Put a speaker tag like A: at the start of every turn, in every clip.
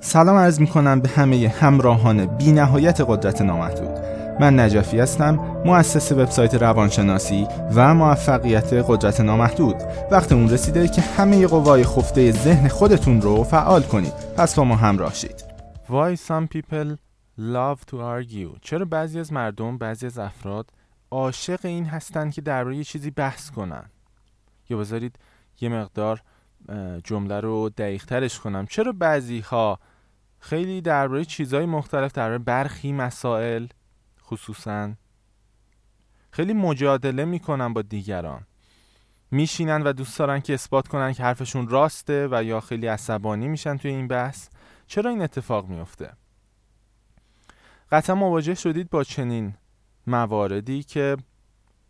A: سلام عرض می کنم به همه همراهان بی نهایت قدرت نامحدود. من نجفی هستم مؤسس وبسایت روانشناسی و موفقیت قدرت نامحدود. وقت اون رسیده که همه قوای خفته ذهن خودتون رو فعال کنید. پس با ما همراه شید. Why some people love to argue? چرا بعضی از مردم بعضی از افراد عاشق این هستن که درباره یه چیزی بحث کنن؟ یا بذارید یه مقدار جمله رو دقیق ترش کنم. چرا بعضی ها خیلی درباره چیزهای مختلف درباره برخی مسائل خصوصا خیلی مجادله می‌کنن با دیگران. میشینن و دوست دارن که اثبات کنن که حرفشون راسته و یا خیلی عصبانی میشن توی این بحث. چرا این اتفاق میفته قطعا مواجه شدید با چنین مواردی که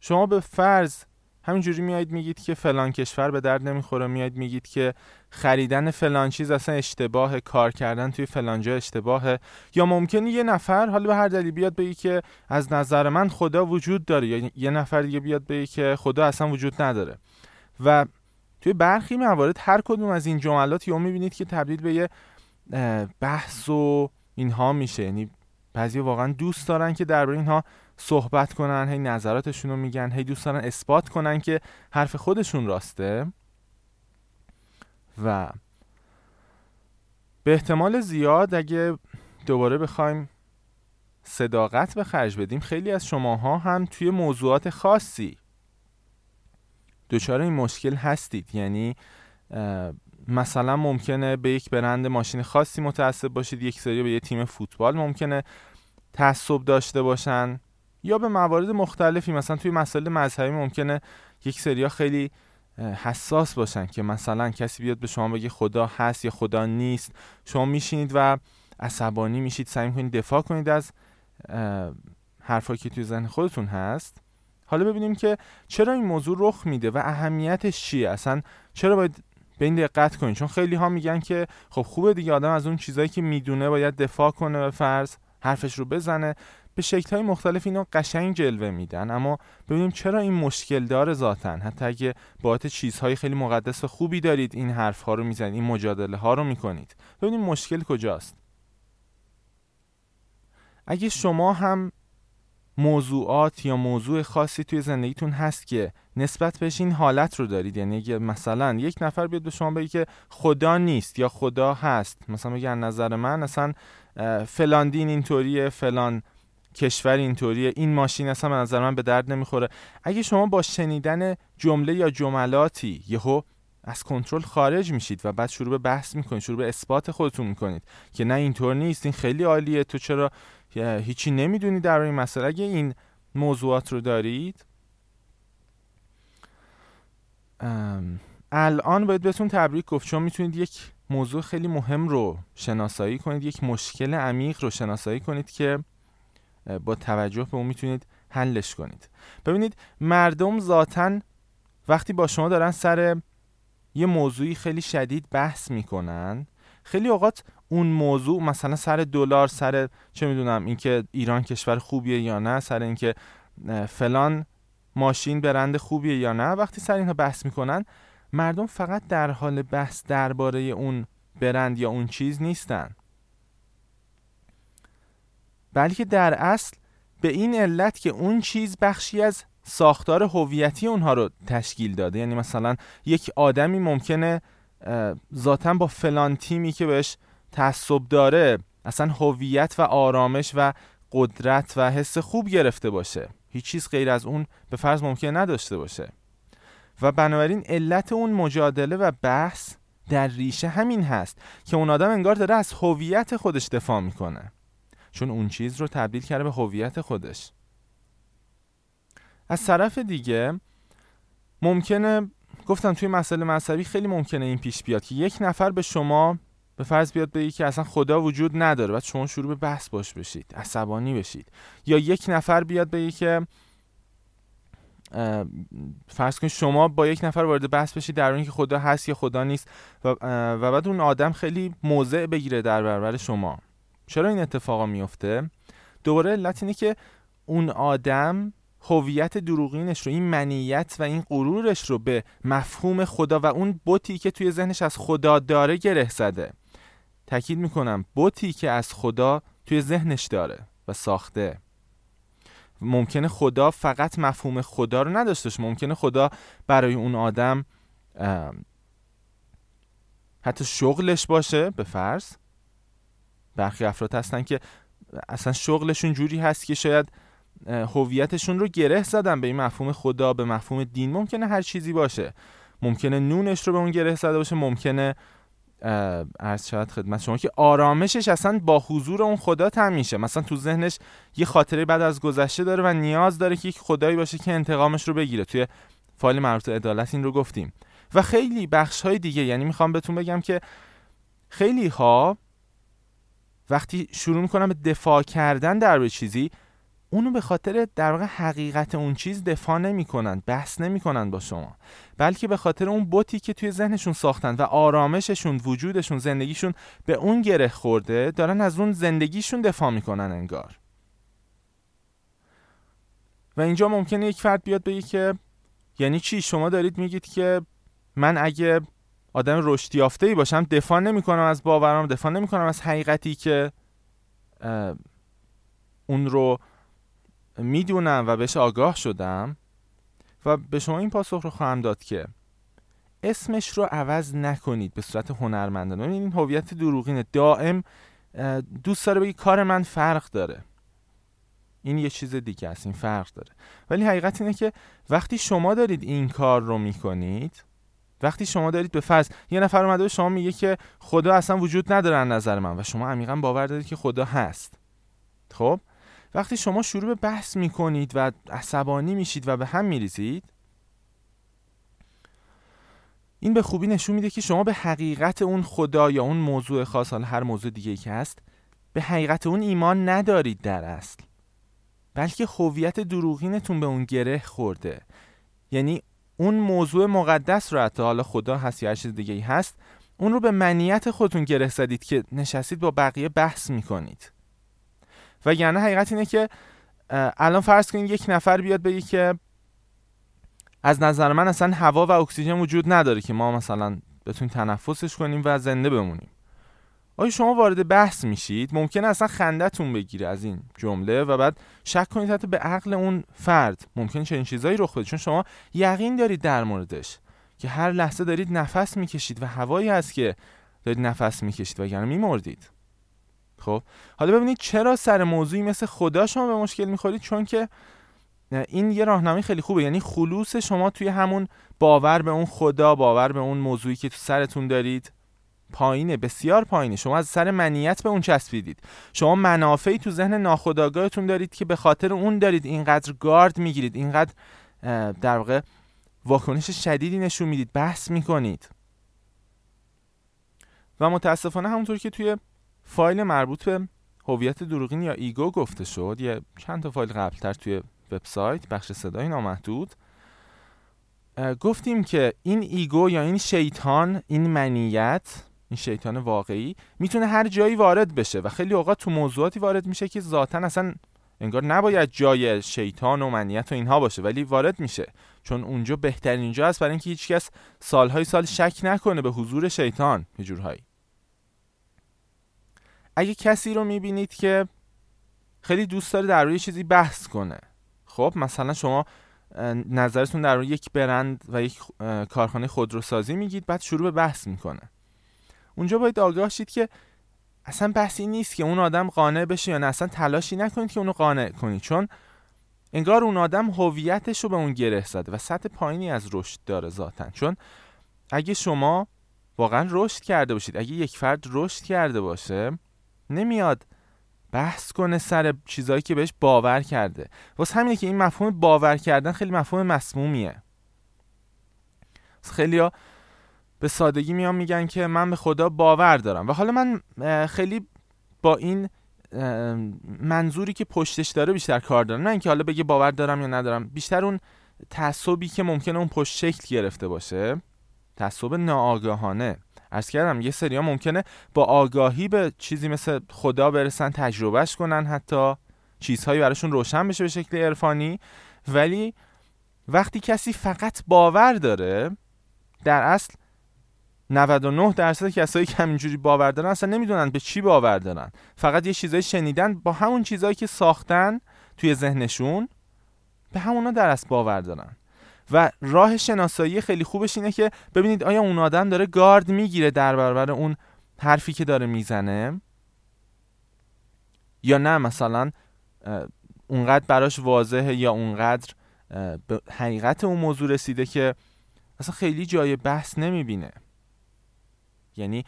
A: شما به فرض همینجوری میایید میگید که فلان کشور به درد نمی‌خوره میایید میگید که خریدن فلان چیز اصلا اشتباه کار کردن توی فلان جا اشتباهه. یا ممکنه یه نفر حالا به هر دلیل بیاد بگی که از نظر من خدا وجود داره یا یه نفر دیگه بیاد بگی که خدا اصلا وجود نداره. و توی برخی موارد هر کدوم از این جملات یا می‌بینید که تبدیل به یه بحث و اینها میشه. یعنی بعضی واقعا دوست دارن که درباره اینها صحبت کنن هی نظراتشون رو میگن هی دوست دارن اثبات کنن که حرف خودشون راسته. و به احتمال زیاد اگه دوباره بخوایم صداقت به خرج بدیم خیلی از شماها هم توی موضوعات خاصی دچار این مشکل هستید. یعنی مثلا ممکنه به یک برند ماشین خاصی متعصب باشید یک سری به یه تیم فوتبال ممکنه تعصب داشته باشن. یا به موارد مختلفی مثلا توی مسائل مذهبی ممکنه یک سریا خیلی حساس باشن که مثلا کسی بیاد به شما بگه خدا هست یا خدا نیست. شما میشینید و عصبانی میشید سعی می‌کنید دفاع کنید از حرفایی که توی ذهن خودتون هست. حالا ببینیم که چرا این موضوع رخ میده و اهمیتش چیه؟ اصلا چرا باید به این دقت کنید؟ چون خیلی ها میگن که خب خوبه دیگه آدم از اون چیزایی که می‌دونه باید دفاع کنه به فرض حرفش رو بزنه. به شکل های مختلف اینو قشنگ جلوه میدن اما ببینیم چرا این مشکل داره ذاتن حتی اگه باعث چیزهای خیلی مقدس و خوبی دارید این حرف ها رو می‌زنید این مجادله ها رو می‌کنید. ببینیم مشکل کجاست. اگه شما هم موضوعات یا موضوع خاصی توی زندگیتون هست که نسبت بهش این حالت رو دارید یعنی مثلا یک نفر بیاد به شما بگه که خدا نیست یا خدا هست مثلا بگه نظر من اصلا فلان دین اینطوریه فلان کشور اینطوریه. این ماشین اصلا به نظر من به درد نمی‌خوره. اگه شما با شنیدن جمله یا جملاتی یهو از کنترل خارج میشید و بعد شروع به بحث می‌کنید شروع به اثبات خودتون می‌کنید که نه اینطور نیست این خیلی عالیه تو چرا هیچی نمی‌دونی در این مسئله؟ اگه این موضوعات رو دارید الان باید بهتون تبریک گفت. چون می‌تونید یک موضوع خیلی مهم رو شناسایی کنید یک مشکل عمیق رو شناسایی کنید که با توجه به اون می‌تونید حلش کنید. ببینید مردم ذاتا وقتی با شما دارن سر یه موضوعی خیلی شدید بحث می‌کنن خیلی اوقات اون موضوع مثلا سر دلار سر چه می‌دونم اینکه ایران کشور خوبیه یا نه سر اینکه فلان ماشین برند خوبیه یا نه وقتی سر اینها بحث می‌کنن مردم فقط در حال بحث درباره اون برند یا اون چیز نیستن. بلکه در اصل به این علت که اون چیز بخشی از ساختار هویتی اونها رو تشکیل داده. یعنی مثلا یک آدمی ممکنه ذاتا با فلان تیمی که بهش تعصب داره اصلا هویت و آرامش و قدرت و حس خوب گرفته باشه. هیچ چیز غیر از اون به فرض ممکن نداشته باشه. و بنابراین علت اون مجادله و بحث در ریشه همین هست که اون آدم انگار داره از هویت خودش دفاع می‌کنه. چون اون چیز رو تبدیل کرده به هویت خودش. از طرف دیگه ممکنه گفتم توی مسئله مذهبی خیلی ممکنه این پیش بیاد که یک نفر به شما به فرض بیاد بگی که اصلا خدا وجود نداره بعد شما شروع به بحث باش بشید عصبانی بشید. یا یک نفر بیاد بگی که فرض کنید شما با یک نفر وارد بحث بشید در اینکه خدا هست یا خدا نیست و, و بعد اون آدم خیلی موضع بگیره در برابر شما. چرا این اتفاقا میفته دوباره علت اینه که اون آدم هویت دروغینش رو این منیت و این غرورش رو به مفهوم خدا و اون بوتی که توی ذهنش از خدا داره گره زده. تاکید می‌کنم بوتی که از خدا توی ذهنش داره و ساخته. ممکنه خدا فقط مفهوم خدا رو نداشتش ممکنه خدا برای اون آدم حتی شغلش باشه به فرض. برخی افراد هستن که اصلا شغلشون جوری هست که شاید هویتشون رو گره زدن به این مفهوم خدا به مفهوم دین. ممکنه هر چیزی باشه. ممکنه نونش رو به اون گره زده باشه. ممکنه عرض شاید خدمت شما که آرامشش اصلا با حضور اون خدا تم میشه. مثلا تو ذهنش یه خاطره بعد از گذشته داره و نیاز داره که یک خدایی باشه که انتقامش رو بگیره. توی فایل مربوط عدالت این رو گفتیم. و خیلی بخش های دیگه یعنی می‌خوام بهتون بگم که خیلی ها وقتی شروع می‌کنم به دفاع کردن در چیزی اونو به خاطر در واقع حقیقت اون چیز دفاع نمی‌کنن بحث نمی‌کنن با شما. بلکه به خاطر اون بوتی که توی ذهنشون ساختن و آرامششون وجودشون زندگیشون به اون گره خورده دارن از اون زندگیشون دفاع می‌کنن انگار. و اینجا ممکنه یک فرد بیاد بگه که یعنی چی؟ شما دارید میگید که من اگه آدم رشد یافته ای باشم دفاع نمی کنم از باورم دفاع نمی کنم از حقیقتی که اون رو می‌دونم و بهش آگاه شدم. و به شما این پاسخ رو خواهم داد که اسمش رو عوض نکنید به صورت هنرمندانه. این هویت دروغینه. دائم دوست داره بگی کار من فرق داره. این یه چیز دیگه است. این فرق داره. ولی حقیقت اینه که وقتی شما دارید این کار رو می‌کنید وقتی شما دارید به فرض یه نفر اومده به شما میگه که خدا اصلا وجود نداره نظر من و شما عمیقا باور دارید که خدا هست. خب؟ وقتی شما شروع به بحث می‌کنید و عصبانی میشید و به هم میریزید این به خوبی نشون میده که شما به حقیقت اون خدا یا اون موضوع خاص حالا هر موضوع دیگه که هست به حقیقت اون ایمان ندارید در اصل. بلکه هویت دروغینتون به اون گره خورده. یعنی اون موضوع مقدس رو حتی حالا خدا هست یا هر چیز دیگه ای هست اون رو به منیت خودتون گره زدید که نشستید با بقیه بحث می‌کنید. و یعنی حقیقت اینه که الان فرض کنید یک نفر بیاد بگه که از نظر من اصلا هوا و اکسیژن وجود نداره که ما مثلا بتونیم تنفسش کنیم و زنده بمونیم. آیا شما وارد بحث میشید؟ ممکنه اصلا خندتون بگیره از این جمله و بعد شک کنید حتی به عقل اون فرد. ممکن چنین چیزایی رخ بده چون شما یقین دارید در موردش که هر لحظه دارید نفس می‌کشید و هوایی هست که دارید نفس می‌کشید و یعنی میمردید. خب حالا ببینید چرا سر موضوعی مثل خدا شما به مشکل می‌خورید؟ چون که این یه راهنمای خیلی خوبه. یعنی خلوص شما توی همون باور به اون خدا باور به اون موضوعی که تو سرتون دارید. پایینه بسیار پایینه. شما از سر منیت به اون چسبیدید. شما منافعی تو ذهن ناخودآگاهتون دارید که به خاطر اون دارید اینقدر گارد می‌گیرید اینقدر در واقع واکنش شدیدی نشون می‌دید بحث می‌کنید. و متاسفانه همونطور که توی فایل مربوط به هویت دروغین یا ایگو گفته شد یه چند تا فایل قبلتر توی وبسایت بخش صدای نامحدود گفتیم که این ایگو یا این شیطان این منیت این شیطان واقعی می‌تونه هر جایی وارد بشه و خیلی اوقات تو موضوعاتی وارد میشه که ذاتا اصلا انگار نباید جای شیطان و منیت و اینها باشه ولی وارد میشه. چون اونجا بهترین جا است برای اینکه هیچکس سالهای سال شک نکنه به حضور شیطان یه جورهایی. اگه کسی رو می‌بینید که خیلی دوست داره در روی چیزی بحث کنه خب مثلا شما نظرتون در روی یک برند و یک کارخانه خودروسازی میگید بعد شروع به بحث می‌کنه. اونجا باید آگاه شید که اصلا بحثی نیست که اون آدم قانع بشه یا نه. اصلا تلاشی نکنید که اونو قانع کنید. چون انگار اون آدم هویتش رو به اون گره زده و سطح پایینی از رشد داره ذاتا. چون اگه شما واقعا رشد کرده باشید اگه یک فرد رشد کرده باشه نمیاد بحث کنه سر چیزهایی که بهش باور کرده. واسه همینه که این مفهوم باور کردن خیلی مفهوم مسمومیه. خیلی ها به سادگی میان میگن که من به خدا باور دارم. و حالا من خیلی با این منظوری که پشتش داره بیشتر کار دارم. نه اینکه حالا بگه باور دارم یا ندارم. بیشتر اون تعصبی که ممکنه اون پشت شکل گرفته باشه. تعصب ناآگاهانه. ارز کردم یه سریا ممکنه با آگاهی به چیزی مثل خدا برسن تجربهش کنن حتی. چیزهایی براشون روشن بشه به شکل عرفانی. ولی وقتی کسی فقط باور داره در اصل 99 درصد کسایی که همینجوری باور دارن اصلا نمی‌دونن به چی باور دارن. فقط یه چیزایی شنیدن با همون چیزایی که ساختن توی ذهنشون به همونا در اصل باور دارن. و راه شناسایی خیلی خوبش اینه که ببینید آیا اون آدم داره گارد می‌گیره در برابر اون حرفی که داره می‌زنه؟ یا نه مثلا اونقدر براش واضحه یا اونقدر به حقیقت اون موضوع رسیده که اصلا خیلی جای بحث نمی‌بینه. یعنی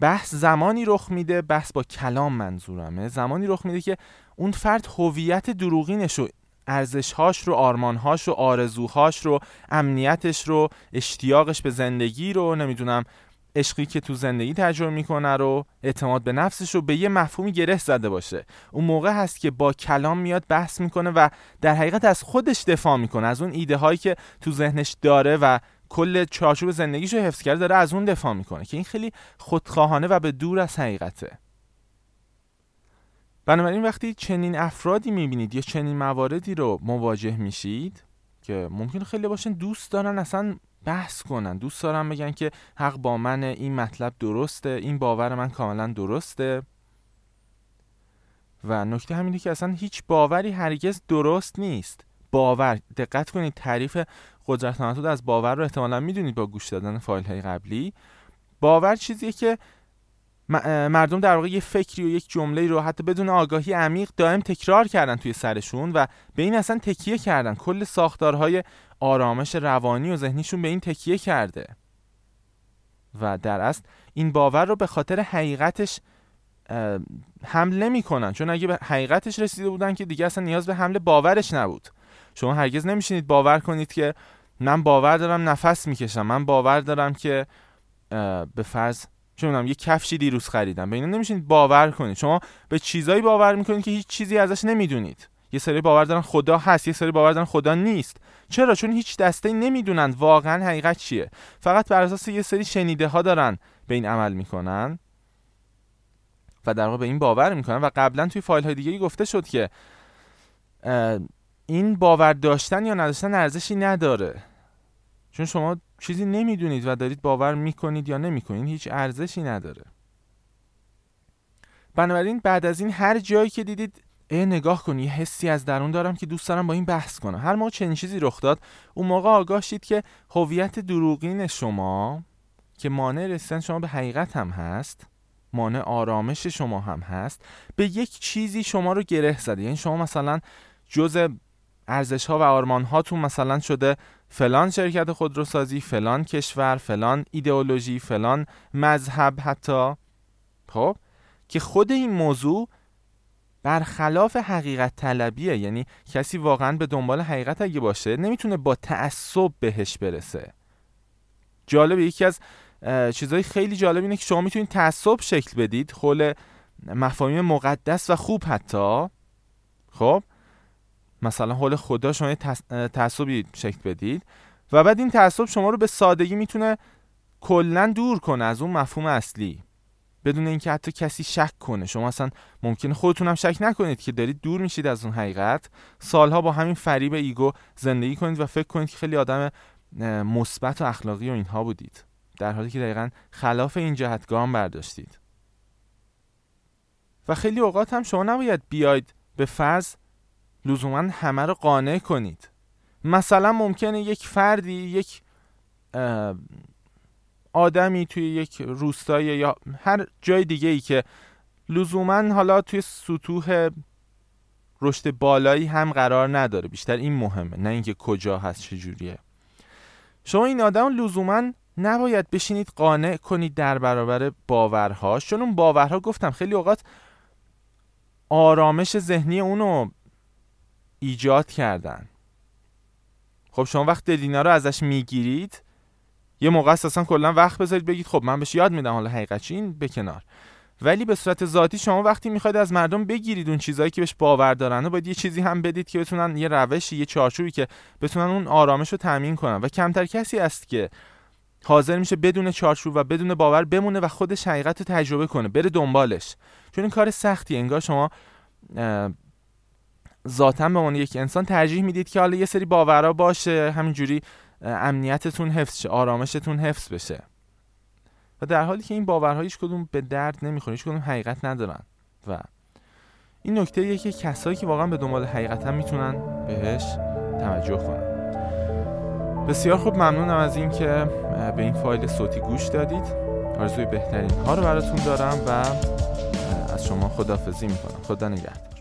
A: بحث زمانی رخ میده بحث با کلام منظورمه. زمانی رخ میده که اون فرد هویت دروغینش رو ارزشهاش رو آرمانهاش رو آرزوهاش رو امنیتش رو اشتیاقش به زندگی رو نمی‌دونم عشقی که تو زندگی تجربه می‌کنه رو اعتماد به نفسش رو به یه مفهومی گره زده باشه. اون موقع هست که با کلام میاد بحث می‌کنه و در حقیقت از خودش دفاع می‌کنه از اون ایده هایی که تو ذهنش داره و کل چارچوب زندگیش رو حفظ کرده داره از اون دفاع می‌کنه که این خیلی خودخواهانه و به دور از حقیقته. بنابراین وقتی چنین افرادی می‌بینید یا چنین مواردی رو مواجه میشید که ممکن خیلی باشن دوست دارن اصلا بحث کنن دوست دارن بگن که حق با من این مطلب درسته این باور من کاملا درسته. و نکته همینه که اصلا هیچ باوری هرگز درست نیست. باور دقت کنید تعریف قدرت نامحدود از باور رو احتمالا می‌دونید با گوش دادن فایل های قبلی. باور چیزیه که مردم در واقع یه فکری و یک جمله رو حتی بدون آگاهی عمیق دائم تکرار کردن توی سرشون و به این اصلا تکیه کردن. کل ساختارهای آرامش روانی و ذهنیشون به این تکیه کرده. و در اصل این باور رو به خاطر حقیقتش حمل نمی کنن چون اگه به حقیقتش رسیده بودن که دیگه اصلا نیاز به حمل باورش نبود. شما هرگز نمیشینید باور کنید که من باور دارم نفس می‌کشم. من باور دارم که به فرض چون یه کفشی دیروز خریدم. به اینا نمیشینید باور کنید. شما به چیزایی باور می‌کنید که هیچ چیزی ازش نمی‌دونید. یه سری باور دارن خدا هست یه سری باور دارن خدا نیست. چرا؟ چون هیچ دسته نمی‌دونن واقعا حقیقت چیه. فقط بر اساس یه سری شنیده ها دارن به این عمل می‌کنن و در واقع به این باور می‌کنن. و قبلا توی فایل های دیگه گفته شد که این باور داشتن یا نداشتن ارزشی نداره. چون شما چیزی نمی‌دونید و دارید باور می‌کنید یا نمی‌کنید هیچ ارزشی نداره. بنابراین بعد از این هر جایی که دیدید ای نگاه کنی یه حسی از درون دارم که دوست دارم با این بحث کنم. هر موقع چنین چیزی رخ داد اون موقع آگاه شید که هویت دروغین شما که مانع رسیدن شما به حقیقت هم هست مانع آرامش شما هم هست به یک چیزی شما رو گره زده. یعنی شما مثلا جز ارزش ها و آرمان هاتون مثلا شده فلان شرکت خودروسازی فلان کشور فلان ایدئولوژی فلان مذهب حتی. خب؟ که خود این موضوع برخلاف حقیقت طلبیه. یعنی کسی واقعا به دنبال حقیقت اگه باشه نمی‌تونه با تعصب بهش برسه. جالب یکی از چیزهای خیلی جالب اینه که شما می‌تونید تعصب شکل بدید خول مفاهیم مقدس و خوب حتی. خب؟ مثلا حول خدا شما تعصبی شکل بدید و بعد این تعصب شما رو به سادگی می‌تونه کلا دور کنه از اون مفهوم اصلی. بدون اینکه حتی کسی شک کنه. شما اصلا ممکنه خودتون هم شک نکنید که دارید دور میشید از اون حقیقت. سالها با همین فریب ایگو زندگی کنید و فکر کنید که خیلی آدم مثبت و اخلاقی و اینها بودید. در حالی که دقیقا خلاف این جهت گام برداشتید. و خیلی اوقات هم شما نباید بیاید به فرض لزوما همه رو قانع کنید. مثلا ممکنه یک فردی یک آدمی توی یک روستای یا هر جای دیگه ای که لزوما حالا توی سطوح رشد بالایی هم قرار نداره. بیشتر این مهمه نه اینکه کجا هست چجوریه شما این آدم لزوما نباید بشینید قانع کنید در برابر باورهاش چون اون باورها گفتم خیلی اوقات آرامش ذهنی اونو ایجاد کردن. خب شما وقت دینا رو ازش می‌گیرید یه موقع اصلا کلا وقت بذارید بگید خب من بهش یاد میدم حالا حقیقت این به کنار. ولی به صورت ذاتی شما وقتی می‌خواید از مردم بگیرید اون چیزهایی که بهش باور دارن و باید یه چیزی هم بدید که بتونن یه روشی یه چارچوبی که بتونن اون آرامش رو تامین کنن. و کمتر کسی است که حاضر میشه بدون چارچوب و بدون باور بمونه و خودش حقیقت رو تجربه کنه بره دنبالش. چون این کار سختی انگار شما ذاتا به عنوان یک انسان ترجیح می‌دید که حالا یه سری باورا باشه همینجوری امنیتتون حفظ شه آرامشتون حفظ بشه. و در حالی که این باورها هیچ کدوم به درد نمی‌خوره هیچ کدوم حقیقت ندارن. و این نکته یه که کسایی که واقعا به دنبال حقیقت هم می‌تونن بهش توجه کنن. بسیار خوب ممنونم از اینکه به این فایل صوتی گوش دادید. آرزوی بهترین ها رو براتون دارم و از شما خدافزی می‌کنم. خدا نگهدار.